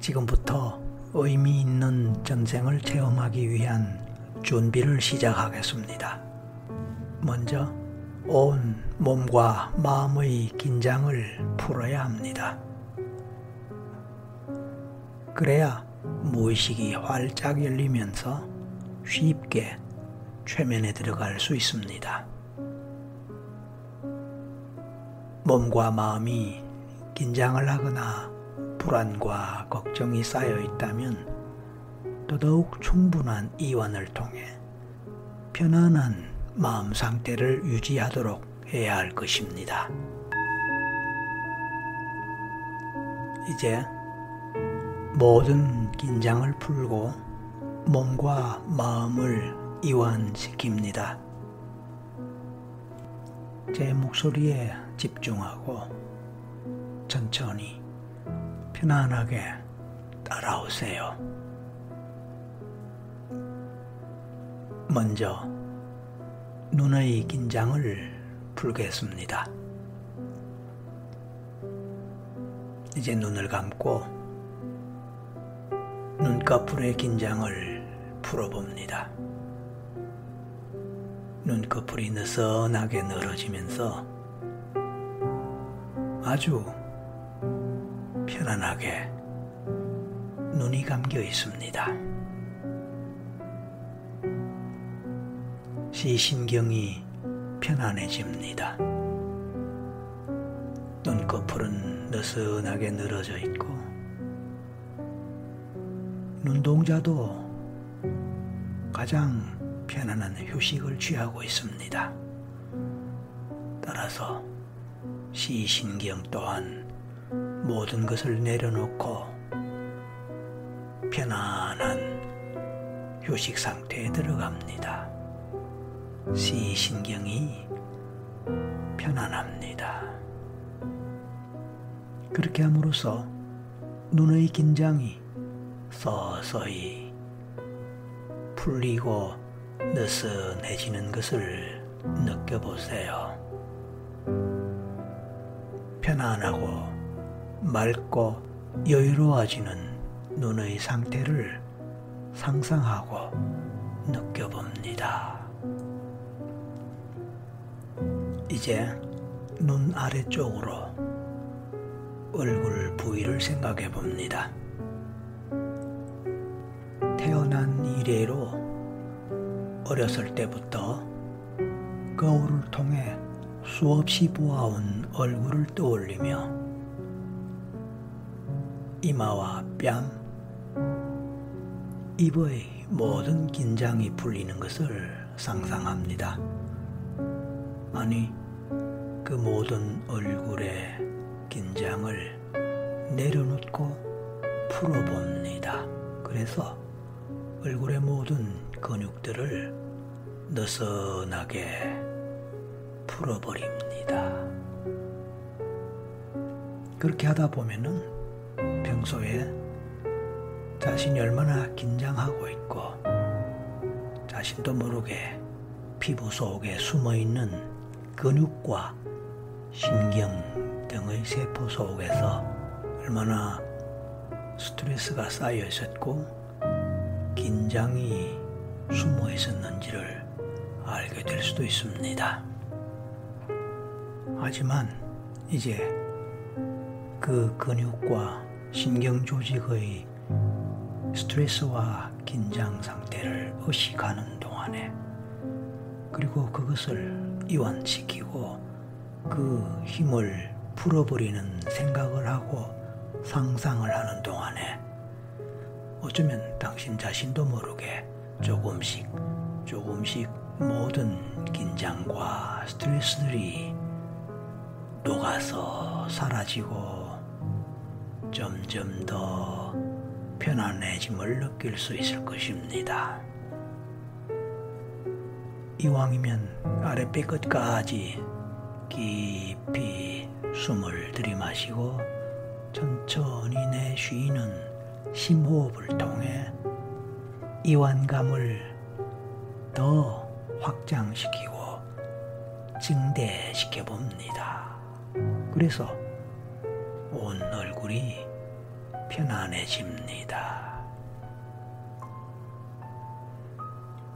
지금부터 의미 있는 전생을 체험하기 위한 준비를 시작하겠습니다. 먼저 온 몸과 마음의 긴장을 풀어야 합니다. 그래야 무의식이 활짝 열리면서 쉽게 최면에 들어갈 수 있습니다. 몸과 마음이 긴장을 하거나 불안과 걱정이 쌓여 있다면 더더욱 충분한 이완을 통해 편안한 마음 상태를 유지하도록 해야 할 것입니다. 이제 모든 긴장을 풀고 몸과 마음을 이완시킵니다. 제 목소리에 집중하고 천천히 편안하게 따라오세요. 먼저 눈의 긴장을 풀겠습니다. 이제 눈을 감고 눈꺼풀의 긴장을 풀어봅니다. 눈꺼풀이 느슨하게 늘어지면서 아주 편안하게 눈이 감겨 있습니다. 시신경이 편안해집니다. 눈꺼풀은 느슨하게 늘어져 있고 눈동자도 가장 편안한 휴식을 취하고 있습니다. 따라서 시신경 또한 모든 것을 내려놓고 편안한 휴식 상태에 들어갑니다. 시신경이 편안합니다. 그렇게 함으로써 눈의 긴장이 서서히 풀리고 느슨해지는 것을 느껴보세요. 편안하고 맑고 여유로워지는 눈의 상태를 상상하고 느껴봅니다. 이제 눈 아래쪽으로 얼굴 부위를 생각해 봅니다. 태어난 이래로 어렸을 때부터 거울을 통해 수없이 보아온 얼굴을 떠올리며 이마와 뺨, 입의 모든 긴장이 풀리는 것을 상상합니다. 아니, 그 모든 얼굴의 긴장을 내려놓고 풀어봅니다. 그래서 얼굴의 모든 근육들을 느슨하게 풀어버립니다. 그렇게 하다 보면은 평소에 자신이 얼마나 긴장하고 있고 자신도 모르게 피부 속에 숨어 있는 근육과 신경 등의 세포 속에서 얼마나 스트레스가 쌓여 있었고 긴장이 숨어 있었는지를 알게 될 수도 있습니다. 하지만 이제 그 근육과 신경 조직의 스트레스와 긴장 상태를 의식하는 동안에 그리고 그것을 이완시키고 그 힘을 풀어버리는 생각을 하고 상상을 하는 동안에 어쩌면 당신 자신도 모르게 조금씩 조금씩 모든 긴장과 스트레스들이 녹아서 사라지고 점점 더 편안해짐을 느낄 수 있을 것입니다. 이왕이면 아랫배 끝까지 깊이 숨을 들이마시고 천천히 내쉬는 심호흡을 통해 이완감을 더 확장시키고 증대시켜 봅니다. 그래서 온 얼굴이 편안해집니다.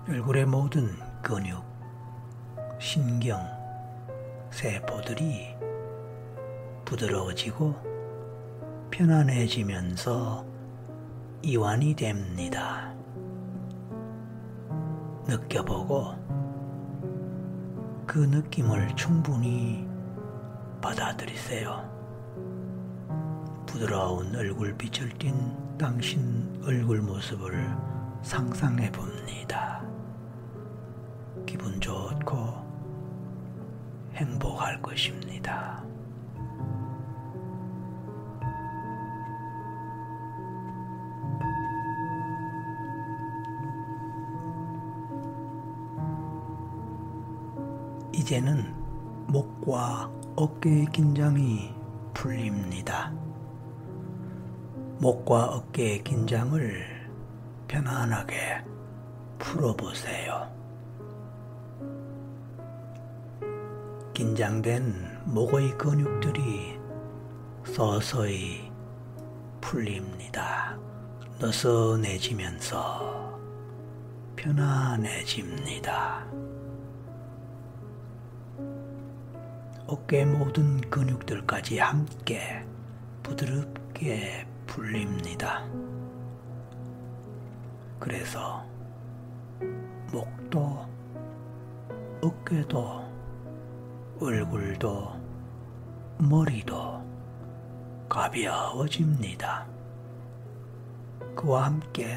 얼굴의 모든 근육, 신경, 세포들이 부드러워지고 편안해지면서 이완이 됩니다. 느껴보고 그 느낌을 충분히 받아들이세요. 부드러운 얼굴빛을 띤 당신 얼굴 모습을 상상해 봅니다. 기분 좋고 행복할 것입니다. 이제는 목과 어깨의 긴장이 풀립니다. 목과 어깨의 긴장을 편안하게 풀어보세요. 긴장된 목의 근육들이 서서히 풀립니다. 느슨해지면서 편안해집니다. 어깨 모든 근육들까지 함께 부드럽게 풀립니다. 그래서 목도 어깨도 얼굴도 머리도 가벼워집니다. 그와 함께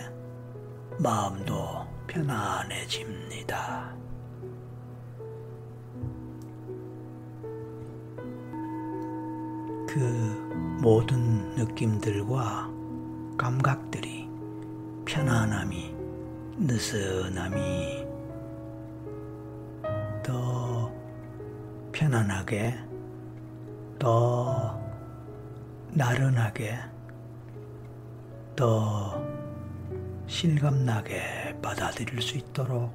마음도 편안해집니다. 그 모든 느낌들과 감각들이 편안함이 느슨함이 더 편안하게 더 나른하게 더 실감나게 받아들일 수 있도록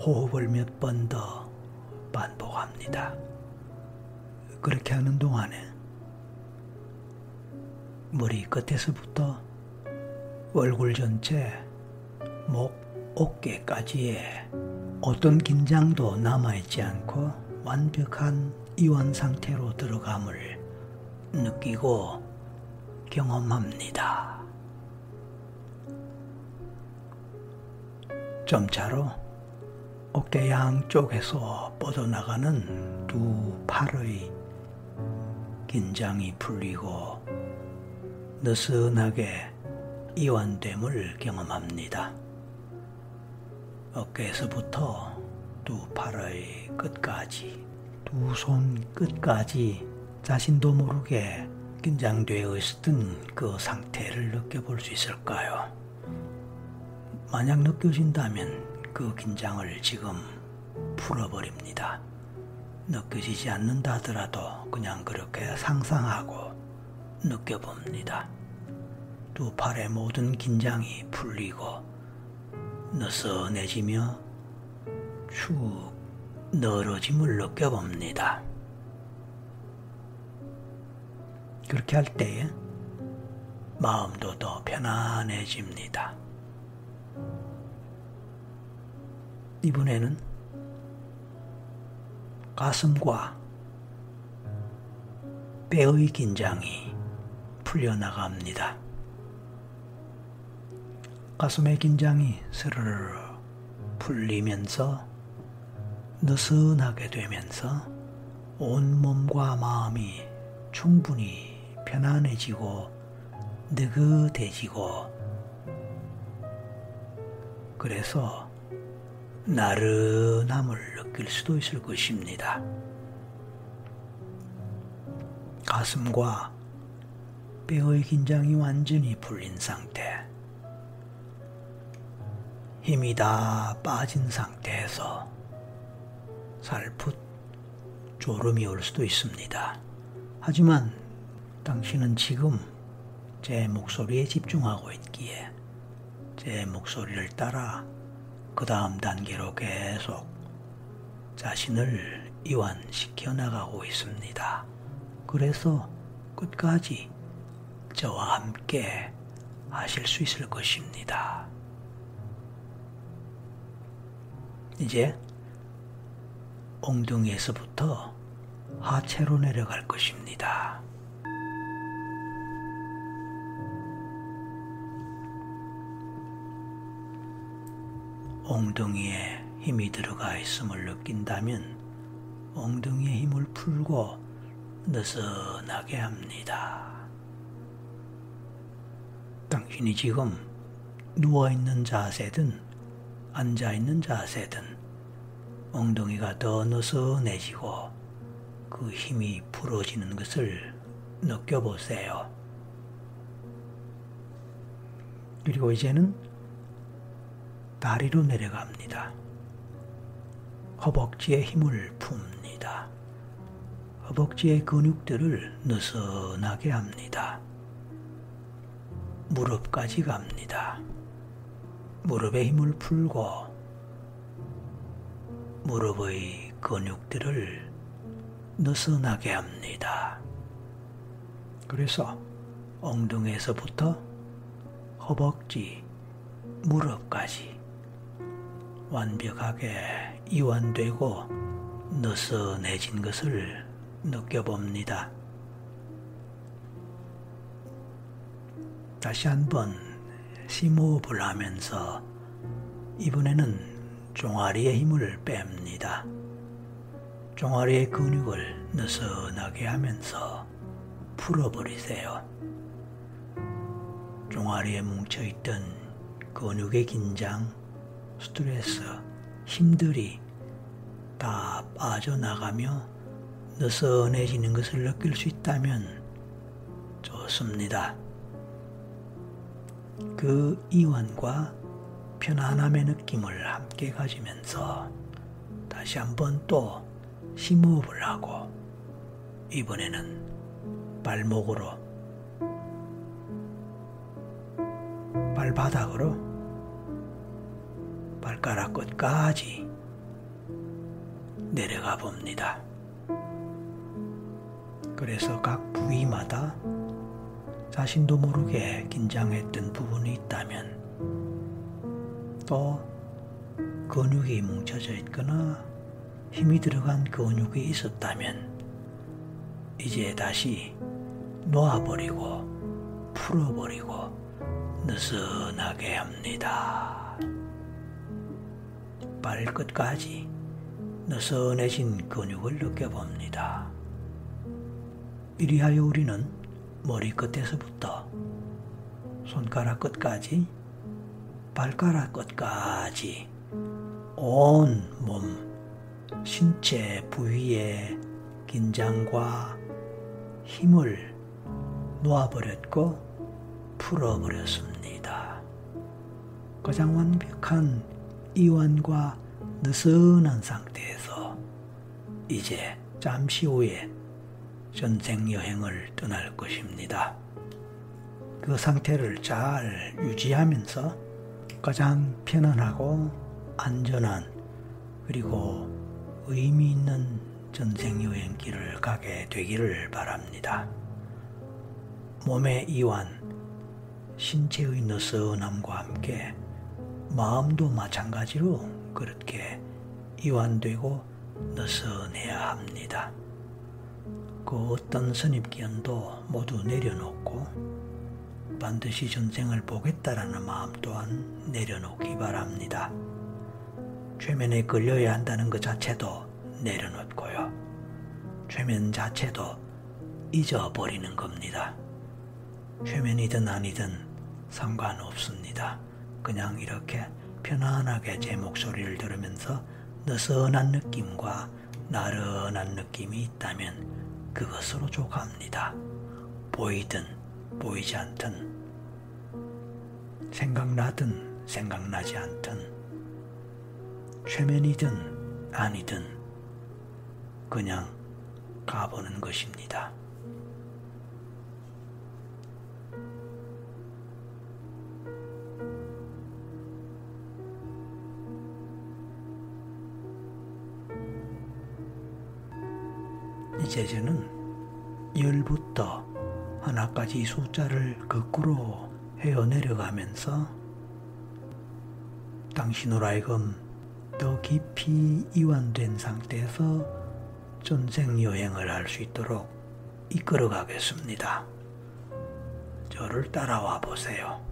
호흡을 몇 번 더 반복합니다. 그렇게 하는 동안에 머리 끝에서부터 얼굴 전체, 목, 어깨까지의 어떤 긴장도 남아있지 않고 완벽한 이완 상태로 들어감을 느끼고 경험합니다. 점차로 어깨 양쪽에서 뻗어나가는 두 팔의 긴장이 풀리고 느슨하게 이완됨을 경험합니다. 어깨에서부터 두 팔의 끝까지, 두 손 끝까지 자신도 모르게 긴장되어 있었던 그 상태를 느껴볼 수 있을까요? 만약 느껴진다면 그 긴장을 지금 풀어버립니다. 느껴지지 않는다 하더라도 그냥 그렇게 상상하고 느껴봅니다. 두 팔의 모든 긴장이 풀리고 느슨해지며 축 늘어짐을 느껴봅니다. 그렇게 할 때에 마음도 더 편안해집니다. 이번에는 가슴과 뼈의 긴장이 풀려나갑니다. 가슴의 긴장이 스르르 풀리면서 느슨하게 되면서 온 몸과 마음이 충분히 편안해지고 느긋해지고 그래서 나른함을 느낄 수도 있을 것입니다. 가슴과 뼈의 긴장이 완전히 풀린 상태, 힘이 다 빠진 상태에서 살풋 졸음이 올 수도 있습니다. 하지만 당신은 지금 제 목소리에 집중하고 있기에 제 목소리를 따라 그 다음 단계로 계속 자신을 이완시켜 나가고 있습니다. 그래서 끝까지 저와 함께 하실 수 있을 것입니다. 이제 엉덩이에서부터 하체로 내려갈 것입니다. 엉덩이에 힘이 들어가 있음을 느낀다면 엉덩이의 힘을 풀고 느슨하게 합니다. 당신이 지금 누워있는 자세든 앉아있는 자세든 엉덩이가 더 느슨해지고 그 힘이 풀어지는 것을 느껴보세요. 그리고 이제는 다리로 내려갑니다. 허벅지에 힘을 풉니다. 허벅지의 근육들을 느슨하게 합니다. 무릎까지 갑니다. 무릎에 힘을 풀고 무릎의 근육들을 느슨하게 합니다. 그래서 엉덩이에서부터 허벅지, 무릎까지 완벽하게 이완되고 느슨해진 것을 느껴봅니다. 다시 한번 심호흡을 하면서 이번에는 종아리의 힘을 뺍니다. 종아리의 근육을 느슨하게 하면서 풀어버리세요. 종아리에 뭉쳐있던 근육의 긴장, 스트레스, 힘들이 다 빠져나가며 느슨해지는 것을 느낄 수 있다면 좋습니다. 그 이완과 편안함의 느낌을 함께 가지면서 다시 한번 또 심호흡을 하고 이번에는 발목으로 발바닥으로 발가락 끝까지 내려가 봅니다. 그래서 각 부위마다 자신도 모르게 긴장했던 부분이 있다면 또 근육이 뭉쳐져 있거나 힘이 들어간 근육이 있었다면 이제 다시 놓아버리고 풀어버리고 느슨하게 합니다. 발끝까지 느슨해진 근육을 느껴봅니다. 이리하여 우리는 머리끝에서부터 손가락 끝까지 발가락 끝까지 온 몸, 신체 부위의 긴장과 힘을 놓아버렸고 풀어버렸습니다. 가장 완벽한 이완과 느슨한 상태에서 이제 잠시 후에 전생 여행을 떠날 것입니다. 그 상태를 잘 유지하면서 가장 편안하고 안전한 그리고 의미 있는 전생 여행길을 가게 되기를 바랍니다. 몸의 이완, 신체의 느슨함과 함께 마음도 마찬가지로 그렇게 이완되고 느슨해야 합니다. 그 어떤 선입견도 모두 내려놓고 반드시 전쟁을 보겠다라는 마음 또한 내려놓기 바랍니다. 최면에 걸려야 한다는 것 자체도 내려놓고요. 최면 자체도 잊어버리는 겁니다. 최면이든 아니든 상관없습니다. 그냥 이렇게 편안하게 제 목소리를 들으면서 느슨한 느낌과 나른한 느낌이 있다면 그것으로 족합니다. 보이든 보이지 않든 생각나든 생각나지 않든 최면이든 아니든 그냥 가보는 것입니다. 제 저는 열부터 하나까지 숫자를 거꾸로 헤어 내려가면서 당신으로 하여금 더 깊이 이완된 상태에서 전생 여행을 할 수 있도록 이끌어 가겠습니다. 저를 따라와 보세요.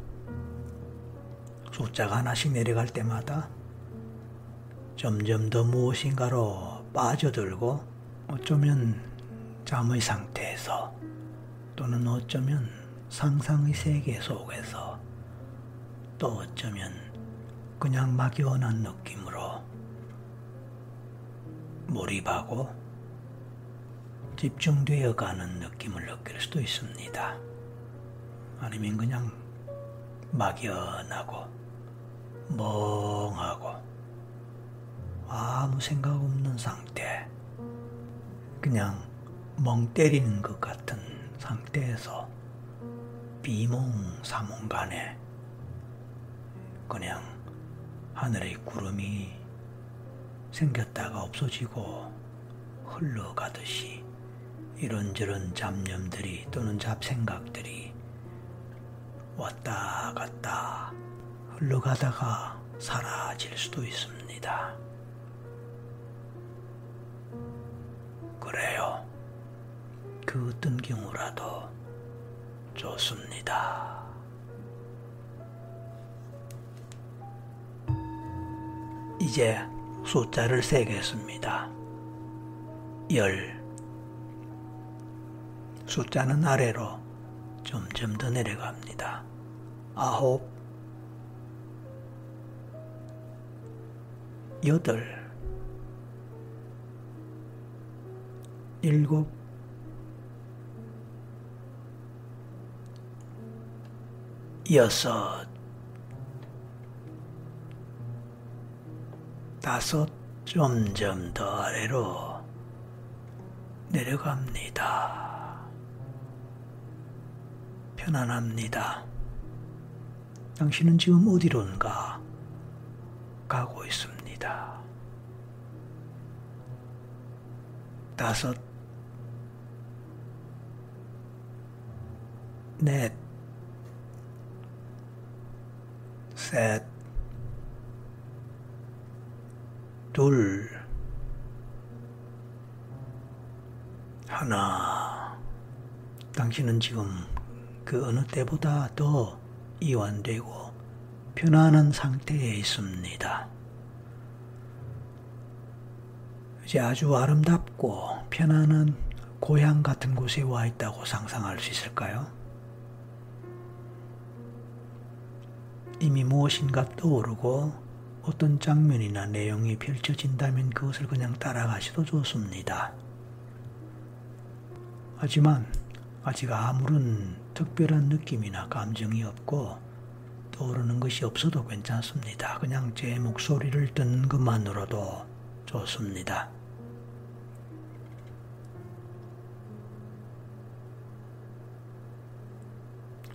숫자가 하나씩 내려갈 때마다 점점 더 무엇인가로 빠져들고 어쩌면 잠의 상태에서 또는 어쩌면 상상의 세계 속에서 또 어쩌면 그냥 막연한 느낌으로 몰입하고 집중되어 가는 느낌을 느낄 수도 있습니다. 아니면 그냥 막연하고 멍하고 아무 생각 없는 상태. 그냥 멍 때리는 것 같은 상태에서 비몽사몽 간에 그냥 하늘의 구름이 생겼다가 없어지고 흘러가듯이 이런저런 잡념들이 또는 잡생각들이 왔다 갔다 흘러가다가 사라질 수도 있습니다. 그 어떤 경우라도 좋습니다. 이제 숫자를 세겠습니다. 열. 숫자는 아래로 점점 더 내려갑니다. 아홉. 여덟. 일곱, 여섯, 다섯, 점점 더 아래로 내려갑니다. 편안합니다. 당신은 지금 어디론가 가고 있습니다. 다섯, 넷, 셋, 둘, 하나. 당신은 지금 그 어느 때보다 더 이완되고 편안한 상태에 있습니다. 이제 아주 아름답고 편안한 고향 같은 곳에 와 있다고 상상할 수 있을까요? 이미 무엇인가 떠오르고 어떤 장면이나 내용이 펼쳐진다면 그것을 그냥 따라가셔도 좋습니다. 하지만 아직 아무런 특별한 느낌이나 감정이 없고 떠오르는 것이 없어도 괜찮습니다. 그냥 제 목소리를 듣는 것만으로도 좋습니다.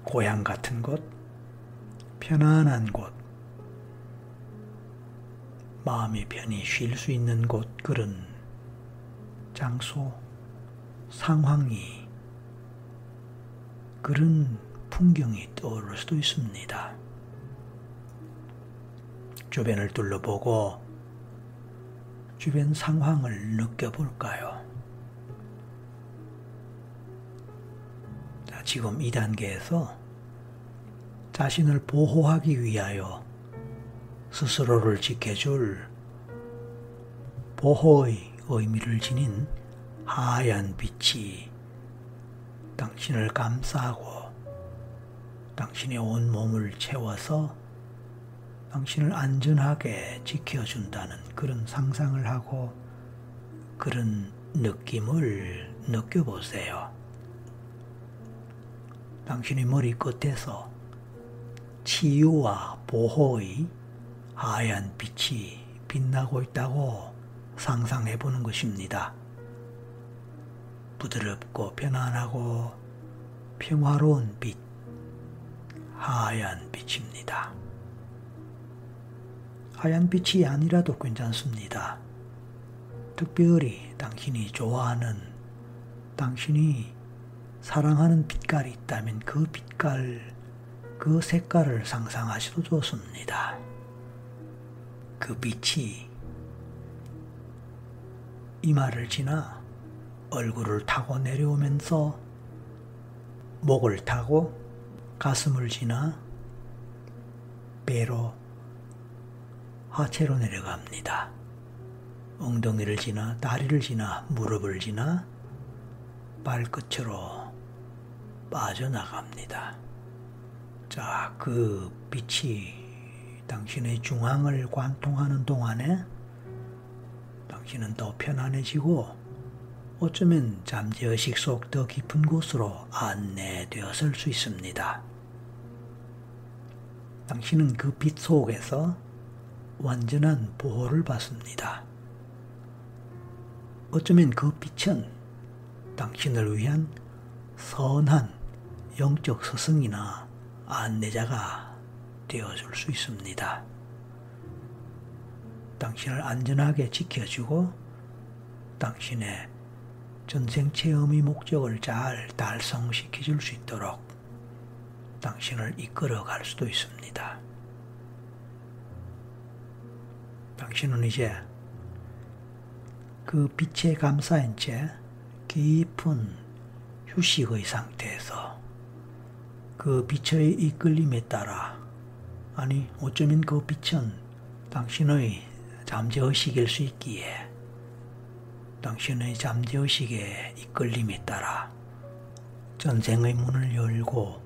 고향 같은 곳, 편안한 곳, 마음이 편히 쉴 수 있는 곳, 그런 장소, 상황이, 그런 풍경이 떠오를 수도 있습니다. 주변을 둘러보고 주변 상황을 느껴볼까요? 자, 지금 이 단계에서 자신을 보호하기 위하여 스스로를 지켜줄 보호의 의미를 지닌 하얀 빛이 당신을 감싸고 당신의 온 몸을 채워서 당신을 안전하게 지켜준다는 그런 상상을 하고 그런 느낌을 느껴보세요. 당신의 머리 끝에서 치유와 보호의 하얀 빛이 빛나고 있다고 상상해 보는 것입니다. 부드럽고 편안하고 평화로운 빛, 하얀 빛입니다. 하얀 빛이 아니라도 괜찮습니다. 특별히 당신이 좋아하는, 당신이 사랑하는 빛깔이 있다면 그 빛깔, 그 색깔을 상상하셔도 좋습니다. 그 빛이 이마를 지나 얼굴을 타고 내려오면서 목을 타고 가슴을 지나 배로 하체로 내려갑니다. 엉덩이를 지나 다리를 지나 무릎을 지나 발끝으로 빠져나갑니다. 자, 그 빛이 당신의 중앙을 관통하는 동안에 당신은 더 편안해지고 어쩌면 잠재의식 속 더 깊은 곳으로 안내되었을 수 있습니다. 당신은 그 빛 속에서 완전한 보호를 받습니다. 어쩌면 그 빛은 당신을 위한 선한 영적 스승이나 안내자가 되어줄 수 있습니다. 당신을 안전하게 지켜주고 당신의 전생 체험의 목적을 잘 달성시켜 줄 수 있도록 당신을 이끌어 갈 수도 있습니다. 당신은 이제 그 빛에 감싸인 채 깊은 휴식의 상태에서 그 빛의 이끌림에 따라 아니 어쩌면 그 빛은 당신의 잠재의식일 수 있기에 당신의 잠재의식의 이끌림에 따라 전생의 문을 열고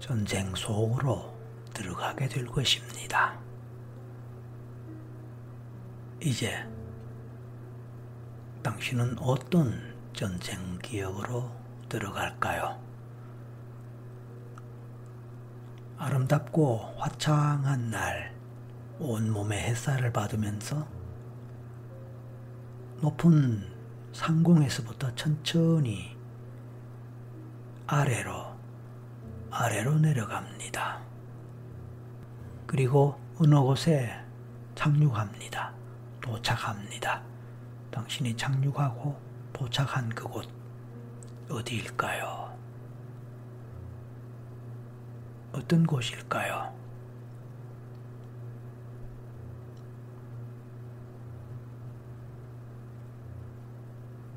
전생 속으로 들어가게 될 것입니다. 이제 당신은 어떤 전생 기억으로 들어갈까요? 아름답고 화창한 날, 온몸에 햇살을 받으면서 높은 상공에서부터 천천히 아래로, 아래로 내려갑니다. 그리고 어느 곳에 착륙합니다. 도착합니다. 당신이 착륙하고 도착한 그곳 어디일까요? 어떤 곳일까요?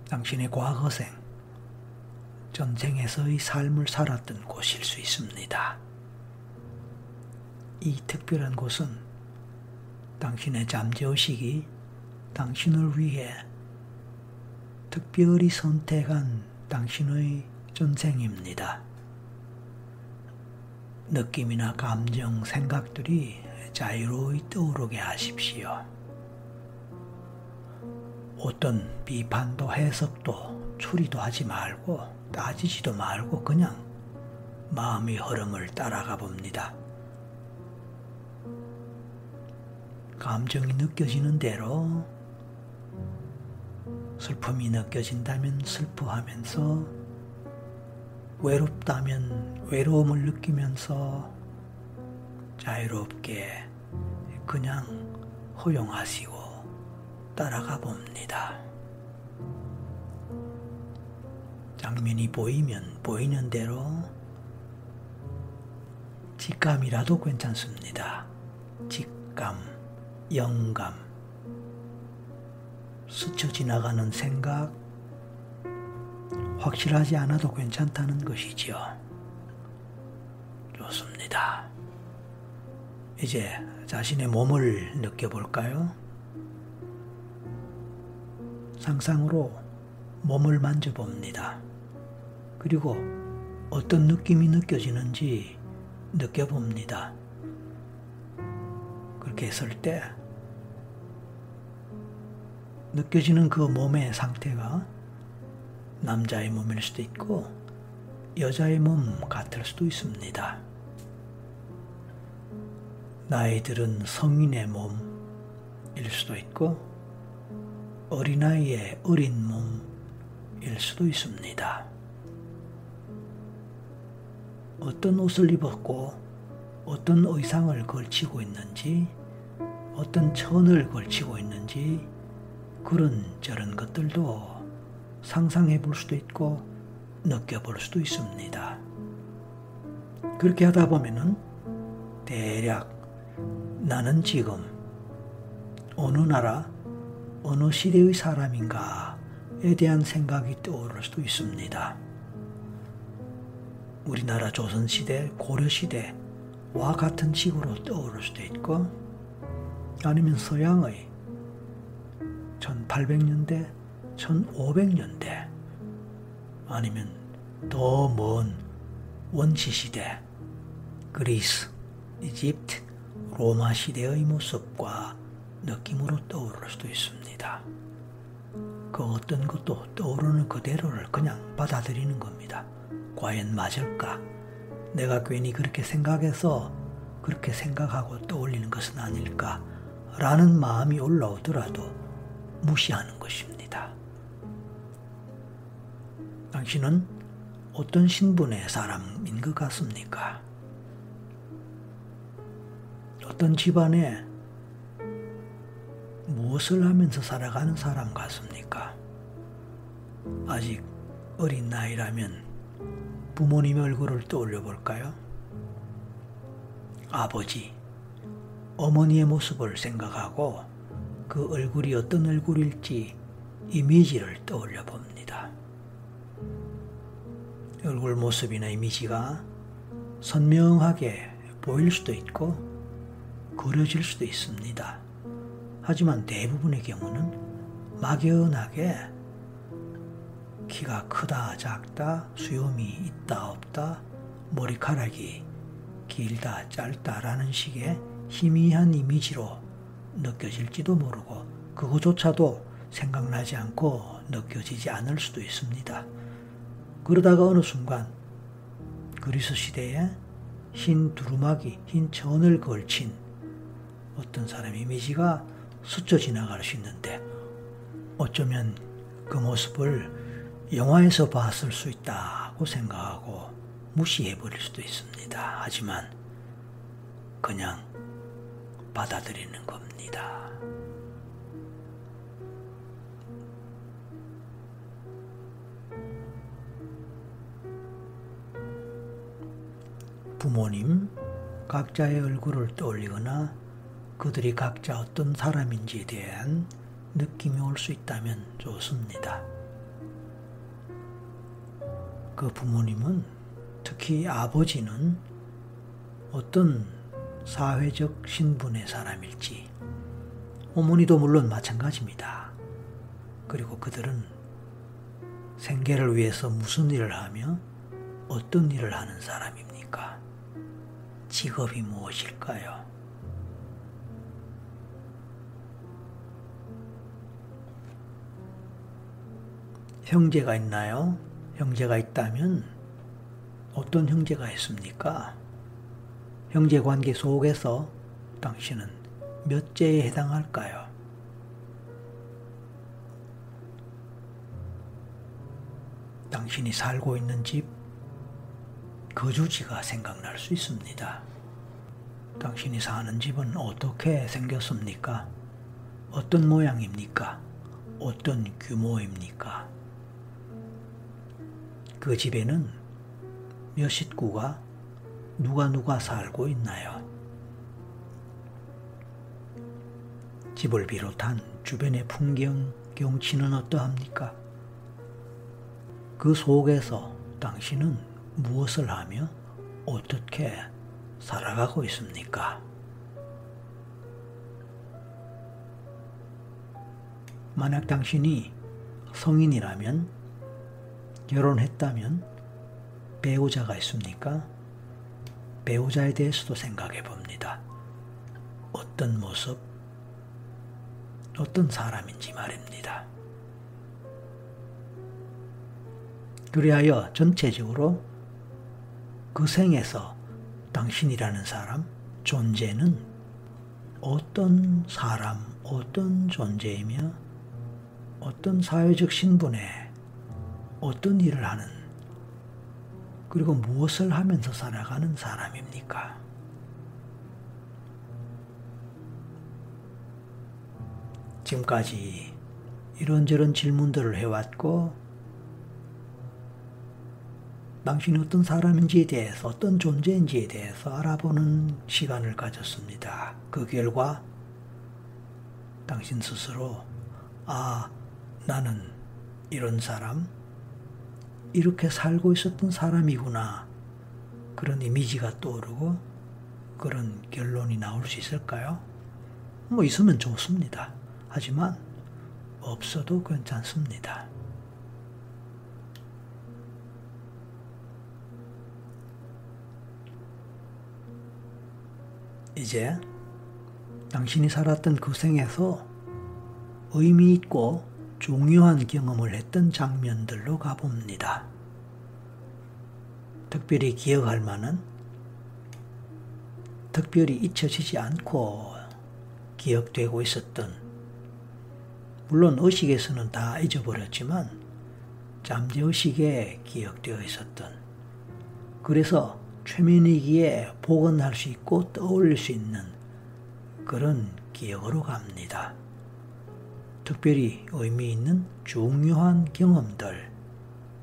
당신의 과거생, 전쟁에서의 삶을 살았던 곳일 수 있습니다. 이 특별한 곳은 당신의 잠재의식이 당신을 위해 특별히 선택한 당신의 전생입니다. 느낌이나 감정, 생각들이 자유로이 떠오르게 하십시오. 어떤 비판도 해석도 추리도 하지 말고 따지지도 말고 그냥 마음의 흐름을 따라가 봅니다. 감정이 느껴지는 대로 슬픔이 느껴진다면 슬퍼하면서 외롭다면 외로움을 느끼면서 자유롭게 그냥 허용하시고 따라가 봅니다. 장면이 보이면 보이는 대로 직감이라도 괜찮습니다. 직감, 영감, 스쳐 지나가는 생각, 확실하지 않아도 괜찮다는 것이지요. 좋습니다. 이제 자신의 몸을 느껴볼까요? 상상으로 몸을 만져봅니다. 그리고 어떤 느낌이 느껴지는지 느껴봅니다. 그렇게 했을 때 느껴지는 그 몸의 상태가 남자의 몸일 수도 있고 여자의 몸 같을 수도 있습니다. 나이 들은 성인의 몸일 수도 있고 어린아이의 어린 몸일 수도 있습니다. 어떤 옷을 입었고 어떤 의상을 걸치고 있는지 어떤 천을 걸치고 있는지 그런 저런 것들도 상상해 볼 수도 있고 느껴볼 수도 있습니다. 그렇게 하다 보면은 대략 나는 지금 어느 나라, 어느 시대의 사람인가에 대한 생각이 떠오를 수도 있습니다. 우리나라 조선시대, 고려시대와 같은 식으로 떠오를 수도 있고, 아니면 서양의 1800년대, 1500년대, 아니면 더 먼 원시 시대, 그리스, 이집트, 로마 시대의 모습과 느낌으로 떠오를 수도 있습니다. 그 어떤 것도 떠오르는 그대로를 그냥 받아들이는 겁니다. 과연 맞을까? 내가 괜히 그렇게 생각해서 그렇게 생각하고 떠올리는 것은 아닐까? 라는 마음이 올라오더라도 무시하는 것입니다. 당신은 어떤 신분의 사람인 것 같습니까? 어떤 집안에 무엇을 하면서 살아가는 사람 같습니까? 아직 어린 나이라면 부모님의 얼굴을 떠올려 볼까요? 아버지, 어머니의 모습을 생각하고 그 얼굴이 어떤 얼굴일지 이미지를 떠올려 봅니다. 얼굴 모습이나 이미지가 선명하게 보일 수도 있고 그려질 수도 있습니다. 하지만 대부분의 경우는 막연하게 키가 크다 작다 수염이 있다 없다 머리카락이 길다 짧다라는 식의 희미한 이미지로 느껴질지도 모르고 그거조차도 생각나지 않고 느껴지지 않을 수도 있습니다. 그러다가 어느 순간 그리스 시대에 흰 두루마기, 흰 천을 걸친 어떤 사람 이미지가 스쳐 지나갈 수 있는데 어쩌면 그 모습을 영화에서 봤을 수 있다고 생각하고 무시해 버릴 수도 있습니다. 하지만 그냥 받아들이는 겁니다. 부모님 각자의 얼굴을 떠올리거나 그들이 각자 어떤 사람인지에 대한 느낌이 올 수 있다면 좋습니다. 그 부모님은 특히 아버지는 어떤 사회적 신분의 사람일지 어머니도 물론 마찬가지입니다. 그리고 그들은 생계를 위해서 무슨 일을 하며 어떤 일을 하는 사람입니까? 직업이 무엇일까요? 형제가 있나요? 형제가 있다면 어떤 형제가 있습니까? 형제 관계 속에서 당신은 몇째에 해당할까요? 당신이 살고 있는 집, 거주지가 생각날 수 있습니다. 당신이 사는 집은 어떻게 생겼습니까? 어떤 모양입니까? 어떤 규모입니까? 그 집에는 몇 식구가 누가 누가 살고 있나요? 집을 비롯한 주변의 풍경, 경치는 어떠합니까? 그 속에서 당신은 무엇을 하며 어떻게 살아가고 있습니까? 만약 당신이 성인이라면 결혼했다면 배우자가 있습니까? 배우자에 대해서도 생각해 봅니다. 어떤 모습, 어떤 사람인지 말입니다. 그리하여 전체적으로 그 생에서 당신이라는 사람, 존재는 어떤 사람, 어떤 존재이며 어떤 사회적 신분에 어떤 일을 하는 그리고 무엇을 하면서 살아가는 사람입니까? 지금까지 이런저런 질문들을 해왔고 당신이 어떤 사람인지에 대해서, 어떤 존재인지에 대해서 알아보는 시간을 가졌습니다. 그 결과 당신 스스로, 아, 나는 이런 사람, 이렇게 살고 있었던 사람이구나. 그런 이미지가 떠오르고 그런 결론이 나올 수 있을까요? 뭐 있으면 좋습니다. 하지만 없어도 괜찮습니다. 이제 당신이 살았던 그 생에서 의미 있고 중요한 경험을 했던 장면들로 가봅니다. 특별히 기억할 만한, 특별히 잊혀지지 않고 기억되고 있었던, 물론 의식에서는 다 잊어버렸지만 잠재의식에 기억되어 있었던, 그래서 최면이기에 복원할 수 있고 떠올릴 수 있는 그런 기억으로 갑니다. 특별히 의미 있는 중요한 경험들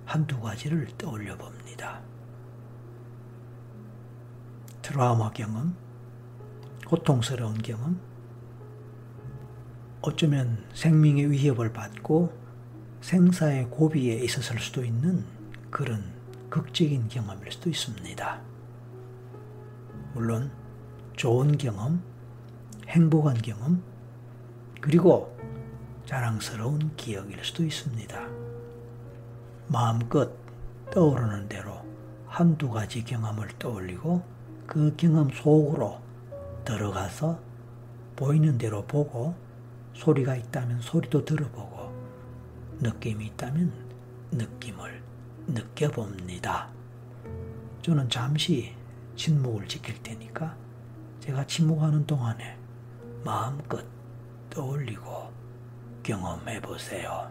한두 가지를 떠올려 봅니다. 트라우마 경험, 고통스러운 경험, 어쩌면 생명의 위협을 받고 생사의 고비에 있었을 수도 있는 그런 극적인 경험일 수도 있습니다. 물론 좋은 경험, 행복한 경험, 그리고 자랑스러운 기억일 수도 있습니다. 마음껏 떠오르는 대로 한두 가지 경험을 떠올리고 그 경험 속으로 들어가서 보이는 대로 보고 소리가 있다면 소리도 들어보고 느낌이 있다면 느낌을 느껴봅니다. 저는 잠시 침묵을 지킬 테니까 제가 침묵하는 동안에 마음껏 떠올리고 경험해 보세요.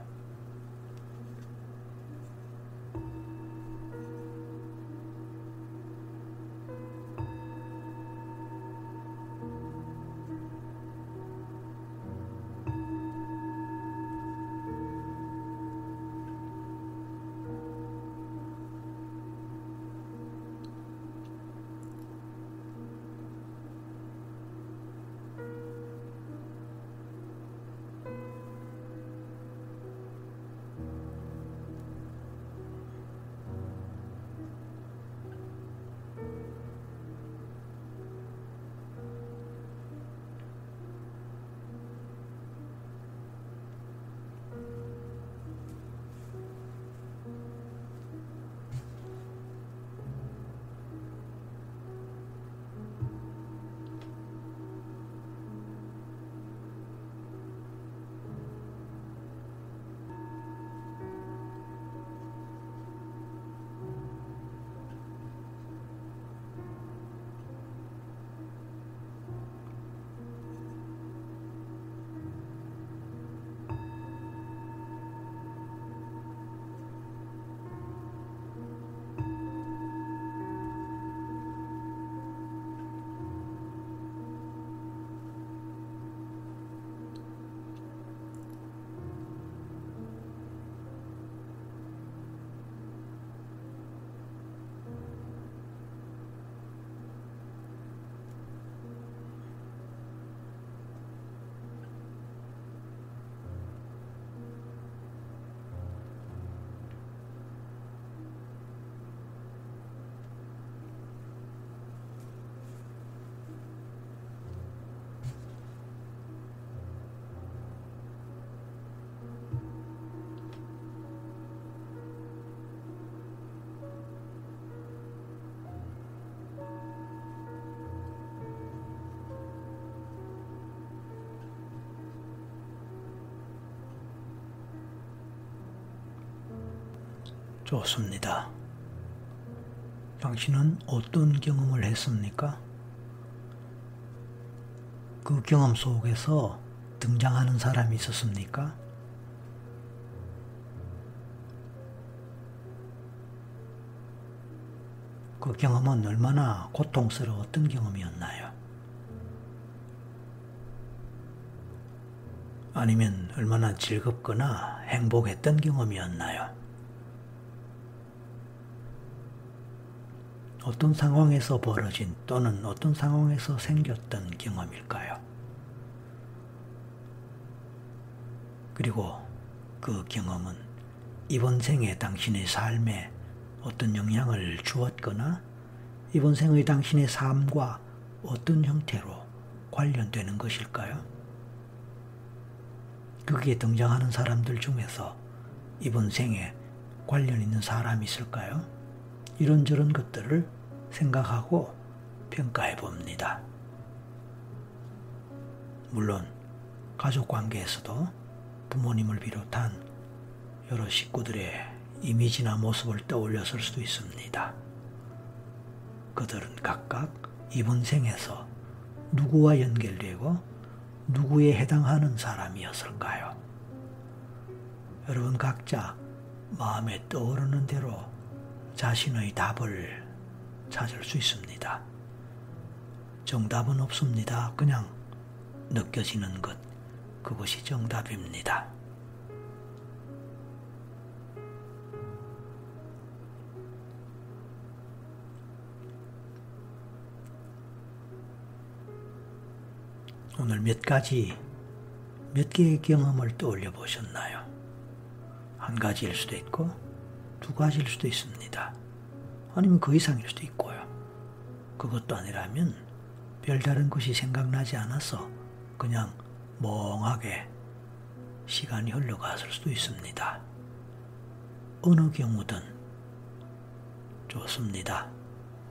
좋습니다. 당신은 어떤 경험을 했습니까? 그 경험 속에서 등장하는 사람이 있었습니까? 그 경험은 얼마나 고통스러웠던 경험이었나요? 아니면 얼마나 즐겁거나 행복했던 경험이었나요? 어떤 상황에서 벌어진 또는 어떤 상황에서 생겼던 경험일까요? 그리고 그 경험은 이번 생에 당신의 삶에 어떤 영향을 주었거나 이번 생의 당신의 삶과 어떤 형태로 관련되는 것일까요? 거기에 등장하는 사람들 중에서 이번 생에 관련 있는 사람이 있을까요? 이런저런 것들을 생각하고 평가해 봅니다. 물론 가족 관계에서도 부모님을 비롯한 여러 식구들의 이미지나 모습을 떠올렸을 수도 있습니다. 그들은 각각 이번 생에서 누구와 연결되고 누구에 해당하는 사람이었을까요? 여러분 각자 마음에 떠오르는 대로 자신의 답을 찾을 수 있습니다. 정답은 없습니다. 그냥 느껴지는 것, 그것이 정답입니다. 오늘 몇 가지, 몇 개의 경험을 떠올려 보셨나요? 한 가지일 수도 있고, 두 가지일 수도 있습니다. 아니면 그 이상일 수도 있고요. 그것도 아니라면 별다른 것이 생각나지 않아서 그냥 멍하게 시간이 흘러갔을 수도 있습니다. 어느 경우든 좋습니다.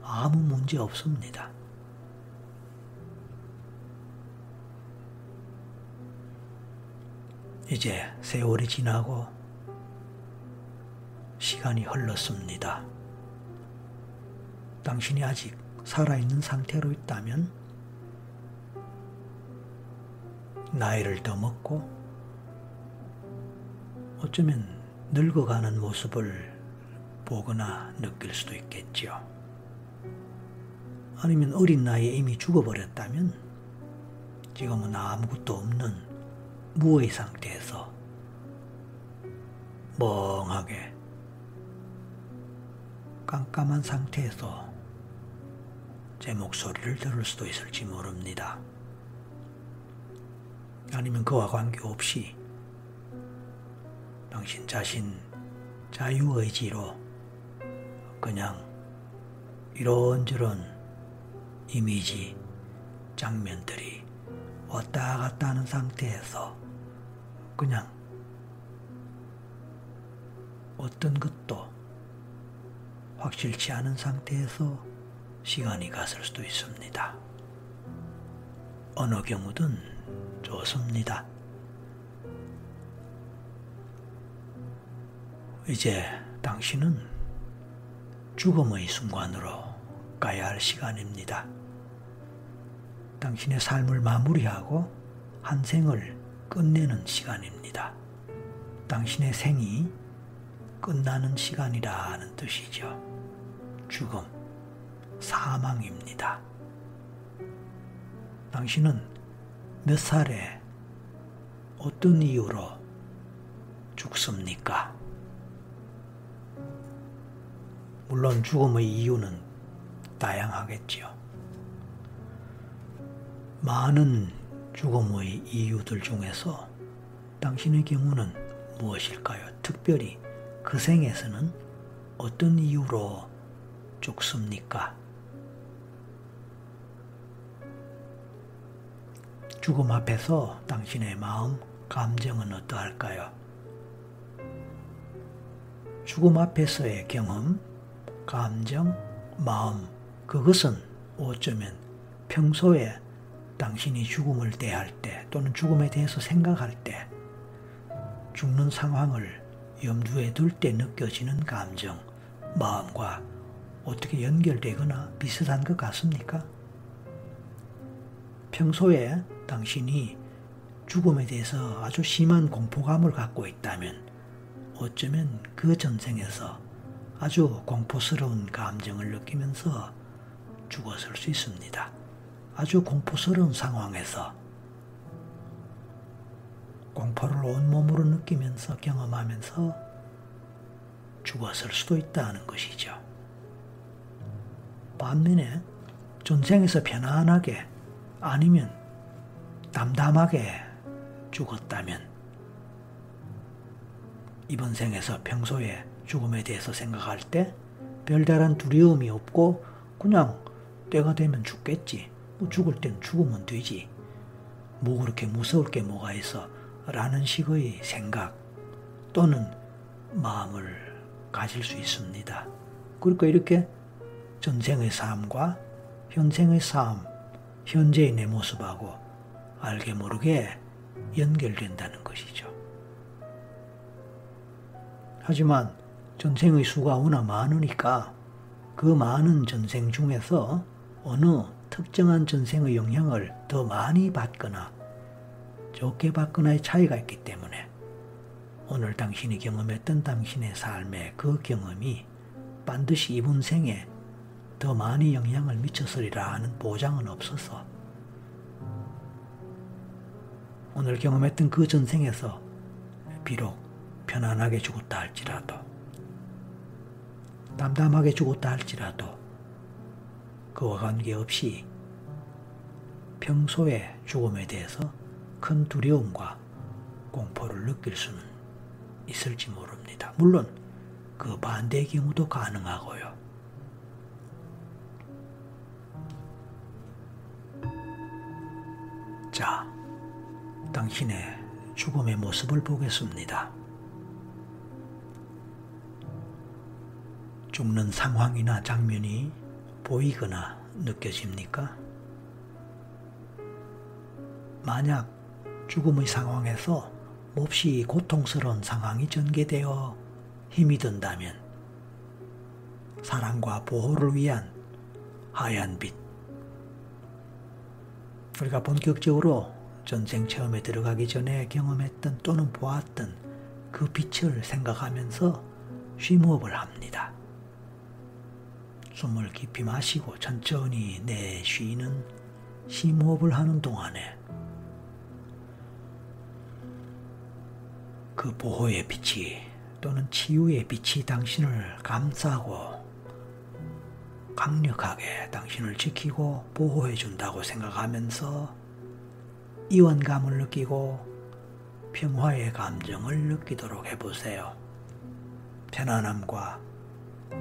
아무 문제 없습니다. 이제 세월이 지나고 시간이 흘렀습니다. 당신이 아직 살아있는 상태로 있다면 나이를 더 먹고 어쩌면 늙어가는 모습을 보거나 느낄 수도 있겠지요. 아니면 어린 나이에 이미 죽어버렸다면 지금은 아무것도 없는 무의 상태에서 멍하게 깜깜한 상태에서 제 목소리를 들을 수도 있을지 모릅니다. 아니면 그와 관계없이 당신 자신 자유의지로 그냥 이런저런 이미지, 장면들이 왔다 갔다 하는 상태에서 그냥 어떤 것도 확실치 않은 상태에서 시간이 갔을 수도 있습니다. 어느 경우든 좋습니다. 이제 당신은 죽음의 순간으로 가야 할 시간입니다. 당신의 삶을 마무리하고 한 생을 끝내는 시간입니다. 당신의 생이 끝나는 시간이라는 뜻이죠. 죽음, 사망입니다. 당신은 몇 살에 어떤 이유로 죽습니까? 물론 죽음의 이유는 다양하겠지요. 많은 죽음의 이유들 중에서 당신의 경우는 무엇일까요? 특별히 그 생에서는 어떤 이유로 죽습니까? 죽음 앞에서 당신의 마음, 감정은 어떠할까요? 죽음 앞에서의 경험, 감정, 마음, 그것은 어쩌면 평소에 당신이 죽음을 대할 때 또는 죽음에 대해서 생각할 때 죽는 상황을 염두에 둘 때 느껴지는 감정, 마음과 어떻게 연결되거나 비슷한 것 같습니까? 평소에 당신이 죽음에 대해서 아주 심한 공포감을 갖고 있다면 어쩌면 그 전생에서 아주 공포스러운 감정을 느끼면서 죽었을 수 있습니다. 아주 공포스러운 상황에서 공포를 온몸으로 느끼면서 경험하면서 죽었을 수도 있다는 것이죠. 반면에 전생에서 편안하게 아니면 담담하게 죽었다면 이번 생에서 평소에 죽음에 대해서 생각할 때 별다른 두려움이 없고 그냥 때가 되면 죽겠지. 뭐 죽을 땐 죽으면 되지. 뭐 그렇게 무서울 게 뭐가 있어. 라는 식의 생각 또는 마음을 가질 수 있습니다. 그러니까 이렇게 전생의 삶과 현생의 삶, 현재의 내 모습하고 알게 모르게 연결된다는 것이죠. 하지만 전생의 수가 워낙 많으니까 그 많은 전생 중에서 어느 특정한 전생의 영향을 더 많이 받거나 좋게 받거나의 차이가 있기 때문에 오늘 당신이 경험했던 당신의 삶의 그 경험이 반드시 이번 생에 더 많이 영향을 미쳤으리라 하는 보장은 없어서 오늘 경험했던 그 전생에서 비록 편안하게 죽었다 할지라도 담담하게 죽었다 할지라도 그와 관계없이 평소에 죽음에 대해서 큰 두려움과 공포를 느낄 수는 있을지 모릅니다. 물론 그 반대의 경우도 가능하고요. 자, 당신의 죽음의 모습을 보겠습니다. 죽는 상황이나 장면이 보이거나 느껴집니까? 만약 죽음의 상황에서 몹시 고통스러운 상황이 전개되어 힘이 든다면 사랑과 보호를 위한 하얀 빛. 우리가 본격적으로 전생 체험에 들어가기 전에 경험했던 또는 보았던 그 빛을 생각하면서 쉼호흡을 합니다. 숨을 깊이 마시고 천천히 내쉬는 심호흡을 하는 동안에 그 보호의 빛이 또는 치유의 빛이 당신을 감싸고 강력하게 당신을 지키고 보호해 준다고 생각하면서 이원감을 느끼고 평화의 감정을 느끼도록 해보세요. 편안함과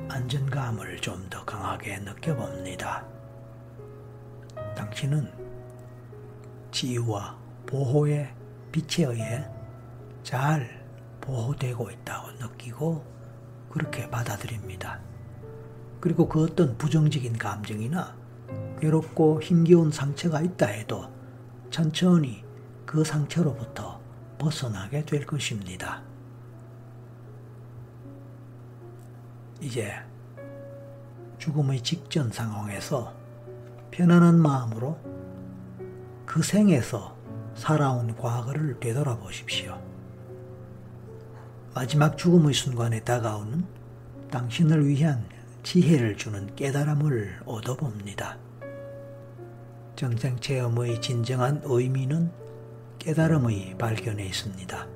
안전감을 좀 더 강하게 느껴봅니다. 당신은 지유와 보호의 빛에 의해 잘 보호되고 있다고 느끼고 그렇게 받아들입니다. 그리고 그 어떤 부정적인 감정이나 괴롭고 힘겨운 상처가 있다 해도 천천히 그 상처로부터 벗어나게 될 것입니다. 이제 죽음의 직전 상황에서 편안한 마음으로 그 생에서 살아온 과거를 되돌아보십시오. 마지막 죽음의 순간에 다가오는 당신을 위한 지혜를 주는 깨달음을 얻어봅니다. 전생 체험의 진정한 의미는 깨달음의 발견에 있습니다.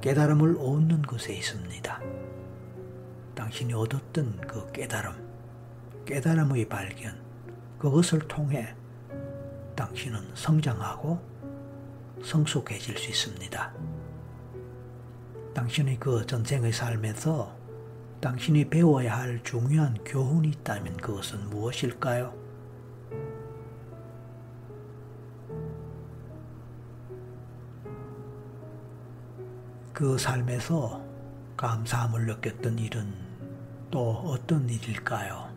깨달음을 얻는 것에 있습니다. 당신이 얻었던 그 깨달음, 깨달음의 발견, 그것을 통해 당신은 성장하고 성숙해질 수 있습니다. 당신의 그 전생의 삶에서 당신이 배워야 할 중요한 교훈이 있다면 그것은 무엇일까요? 그 삶에서 감사함을 느꼈던 일은 또 어떤 일일까요?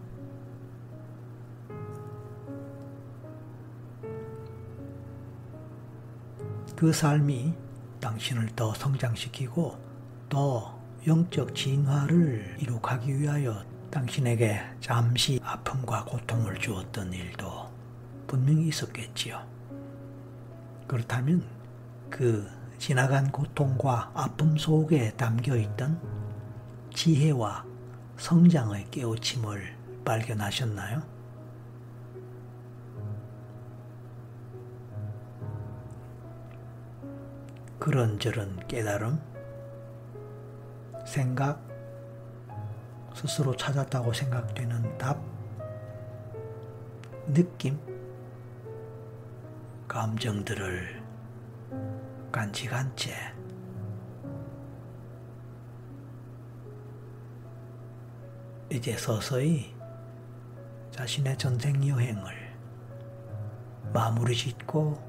그 삶이 당신을 더 성장시키고 더 영적 진화를 이룩하기 위하여 당신에게 잠시 아픔과 고통을 주었던 일도 분명히 있었겠지요. 그렇다면 그 지나간 고통과 아픔 속에 담겨 있던 지혜와 성장의 깨우침을 발견하셨나요? 그런저런 깨달음, 생각, 스스로 찾았다고 생각되는 답, 느낌, 감정들을 간직한 채 이제 서서히 자신의 전생 여행을 마무리 짓고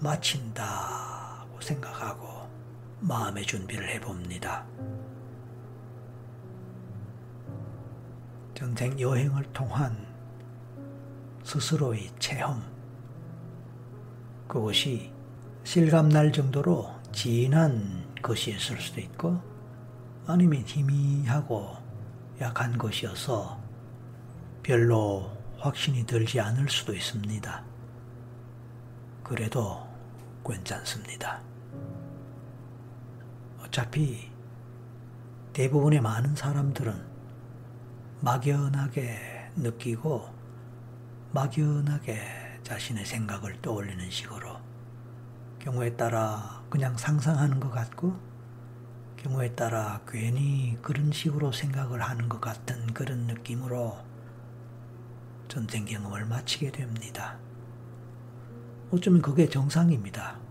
마친다고 생각하고 마음의 준비를 해봅니다. 전생 여행을 통한 스스로의 체험, 그것이 실감날 정도로 진한 것이었을 수도 있고, 아니면 희미하고 약한 것이어서 별로 확신이 들지 않을 수도 있습니다. 그래도 괜찮습니다. 어차피 대부분의 많은 사람들은 막연하게 느끼고 막연하게 자신의 생각을 떠올리는 식으로 경우에 따라 그냥 상상하는 것 같고 경우에 따라 괜히 그런 식으로 생각을 하는 것 같은 그런 느낌으로 전생 경험을 마치게 됩니다. 어쩌면 그게 정상입니다.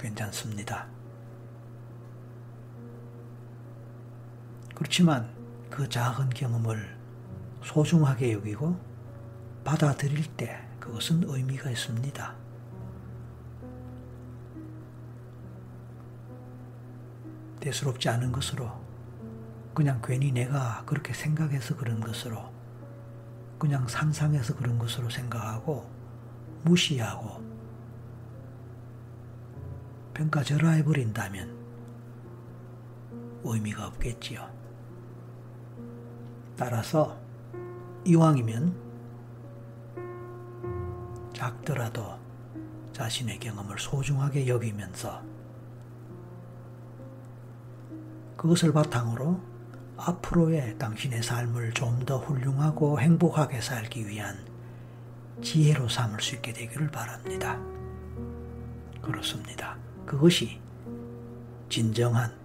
괜찮습니다. 그렇지만 그 작은 경험을 소중하게 여기고 받아들일 때 그것은 의미가 있습니다. 대수롭지 않은 것으로 그냥 괜히 내가 그렇게 생각해서 그런 것으로 그냥 상상해서 그런 것으로 생각하고 무시하고 평가절하해 버린다면 의미가 없겠지요. 따라서 이왕이면 작더라도 자신의 경험을 소중하게 여기면서 그것을 바탕으로 앞으로의 당신의 삶을 좀 더 훌륭하고 행복하게 살기 위한 지혜로 삼을 수 있게 되기를 바랍니다. 그렇습니다. 그것이 진정한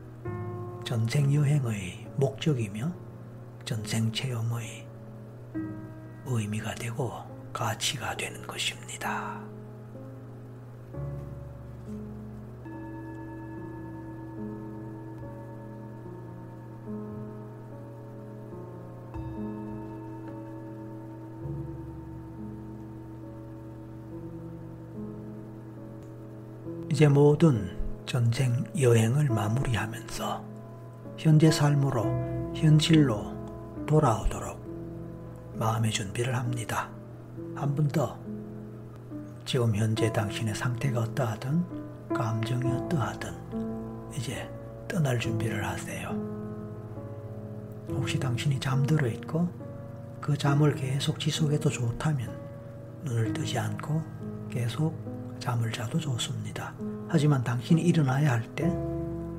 전생 여행의 목적이며 전생 체험의 의미가 되고 가치가 되는 것입니다. 이제 모든 전생 여행을 마무리하면서 현재 삶으로 현실로 돌아오도록 마음의 준비를 합니다. 한 번 더 지금 현재 당신의 상태가 어떠하든 감정이 어떠하든 이제 떠날 준비를 하세요. 혹시 당신이 잠들어 있고 그 잠을 계속 지속해도 좋다면 눈을 뜨지 않고 계속 잠을 자도 좋습니다. 하지만 당신이 일어나야 할 때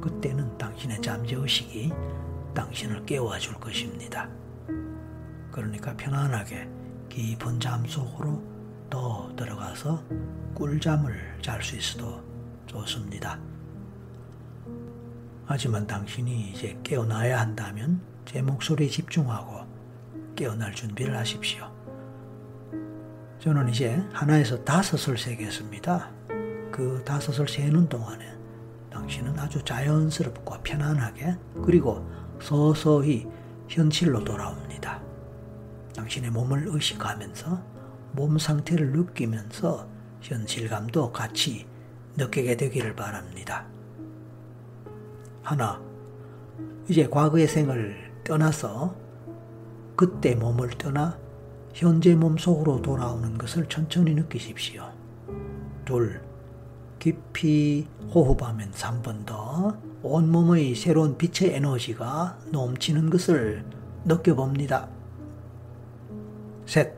그때는 당신의 잠재의식이 당신을 깨워줄 것입니다. 그러니까 편안하게 깊은 잠 속으로 더 들어가서 꿀잠을 잘 수 있어도 좋습니다. 하지만 당신이 이제 깨어나야 한다면 제 목소리에 집중하고 깨어날 준비를 하십시오. 저는 이제 하나에서 다섯을 세겠습니다. 그 다섯을 세는 동안에 당신은 아주 자연스럽고 편안하게 그리고 서서히 현실로 돌아옵니다. 당신의 몸을 의식하면서 몸 상태를 느끼면서 현실감도 같이 느끼게 되기를 바랍니다. 하나, 이제 과거의 생을 떠나서 그때 몸을 떠나 현재 몸 속으로 돌아오는 것을 천천히 느끼십시오. 둘, 깊이 호흡하면서 한번더 온몸의 새로운 빛의 에너지가 넘치는 것을 느껴봅니다. 셋,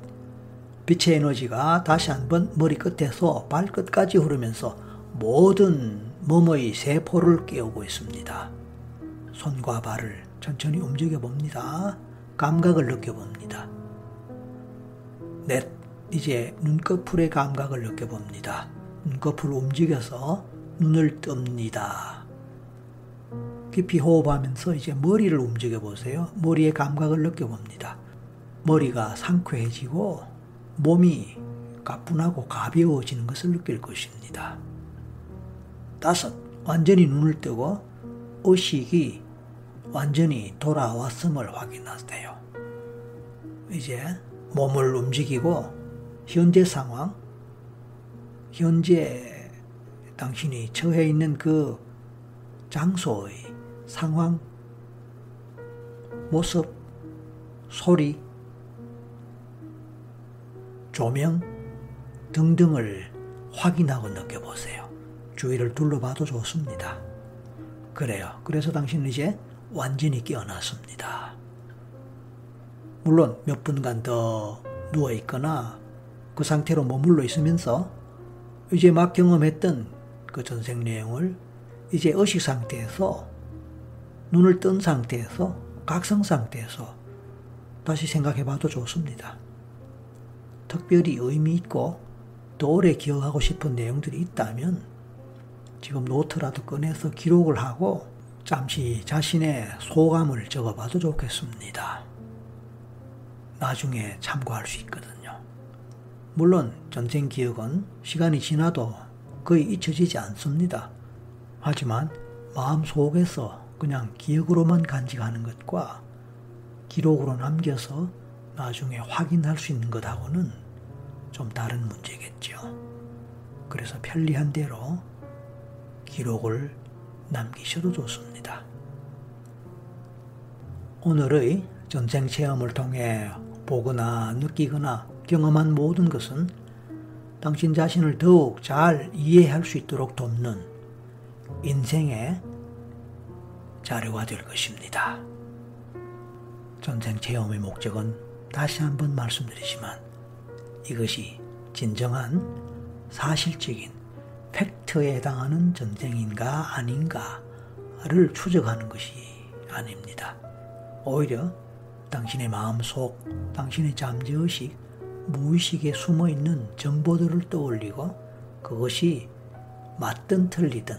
빛의 에너지가 다시 한번 머리끝에서 발끝까지 흐르면서 모든 몸의 세포를 깨우고 있습니다. 손과 발을 천천히 움직여 봅니다. 감각을 느껴 봅니다. 넷, 이제 눈꺼풀의 감각을 느껴봅니다. 눈꺼풀을 움직여서 눈을 뜹니다. 깊이 호흡하면서 이제 머리를 움직여 보세요. 머리의 감각을 느껴봅니다. 머리가 상쾌해지고 몸이 가뿐하고 가벼워지는 것을 느낄 것입니다. 다섯, 완전히 눈을 뜨고 의식이 완전히 돌아왔음을 확인하세요. 이제 몸을 움직이고 현재 상황, 현재 당신이 처해 있는 그 장소의 상황, 모습, 소리, 조명 등등을 확인하고 느껴보세요. 주위를 둘러봐도 좋습니다. 그래요. 그래서 당신은 이제 완전히 깨어났습니다. 물론 몇 분간 더 누워 있거나 그 상태로 머물러 있으면서 이제 막 경험했던 그 전생 내용을 이제 의식 상태에서 눈을 뜬 상태에서 각성 상태에서 다시 생각해 봐도 좋습니다. 특별히 의미 있고 또 오래 기억하고 싶은 내용들이 있다면 지금 노트라도 꺼내서 기록을 하고 잠시 자신의 소감을 적어봐도 좋겠습니다. 나중에 참고할 수 있거든요. 물론 전쟁 기억은 시간이 지나도 거의 잊혀지지 않습니다. 하지만 마음 속에서 그냥 기억으로만 간직하는 것과 기록으로 남겨서 나중에 확인할 수 있는 것하고는 좀 다른 문제겠죠. 그래서 편리한 대로 기록을 남기셔도 좋습니다. 오늘의 전쟁 체험을 통해 보거나 느끼거나 경험한 모든 것은 당신 자신을 더욱 잘 이해할 수 있도록 돕는 인생의 자료가 될 것입니다. 전쟁 체험의 목적은 다시 한번 말씀드리지만 이것이 진정한 사실적인 팩트에 해당하는 전쟁인가 아닌가를 추적하는 것이 아닙니다. 오히려 당신의 마음속, 당신의 잠재의식, 무의식에 숨어 있는 정보들을 떠올리고 그것이 맞든 틀리든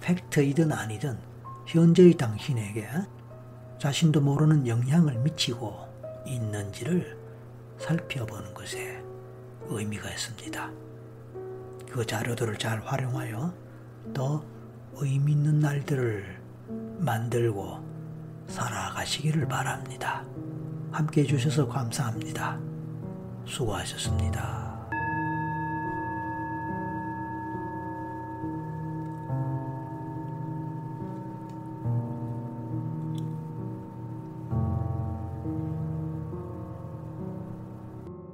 팩트이든 아니든 현재의 당신에게 자신도 모르는 영향을 미치고 있는지를 살펴보는 것에 의미가 있습니다. 그 자료들을 잘 활용하여 더 의미 있는 날들을 만들고 살아가시기를 바랍니다. 함께 해주셔서 감사합니다. 수고하셨습니다.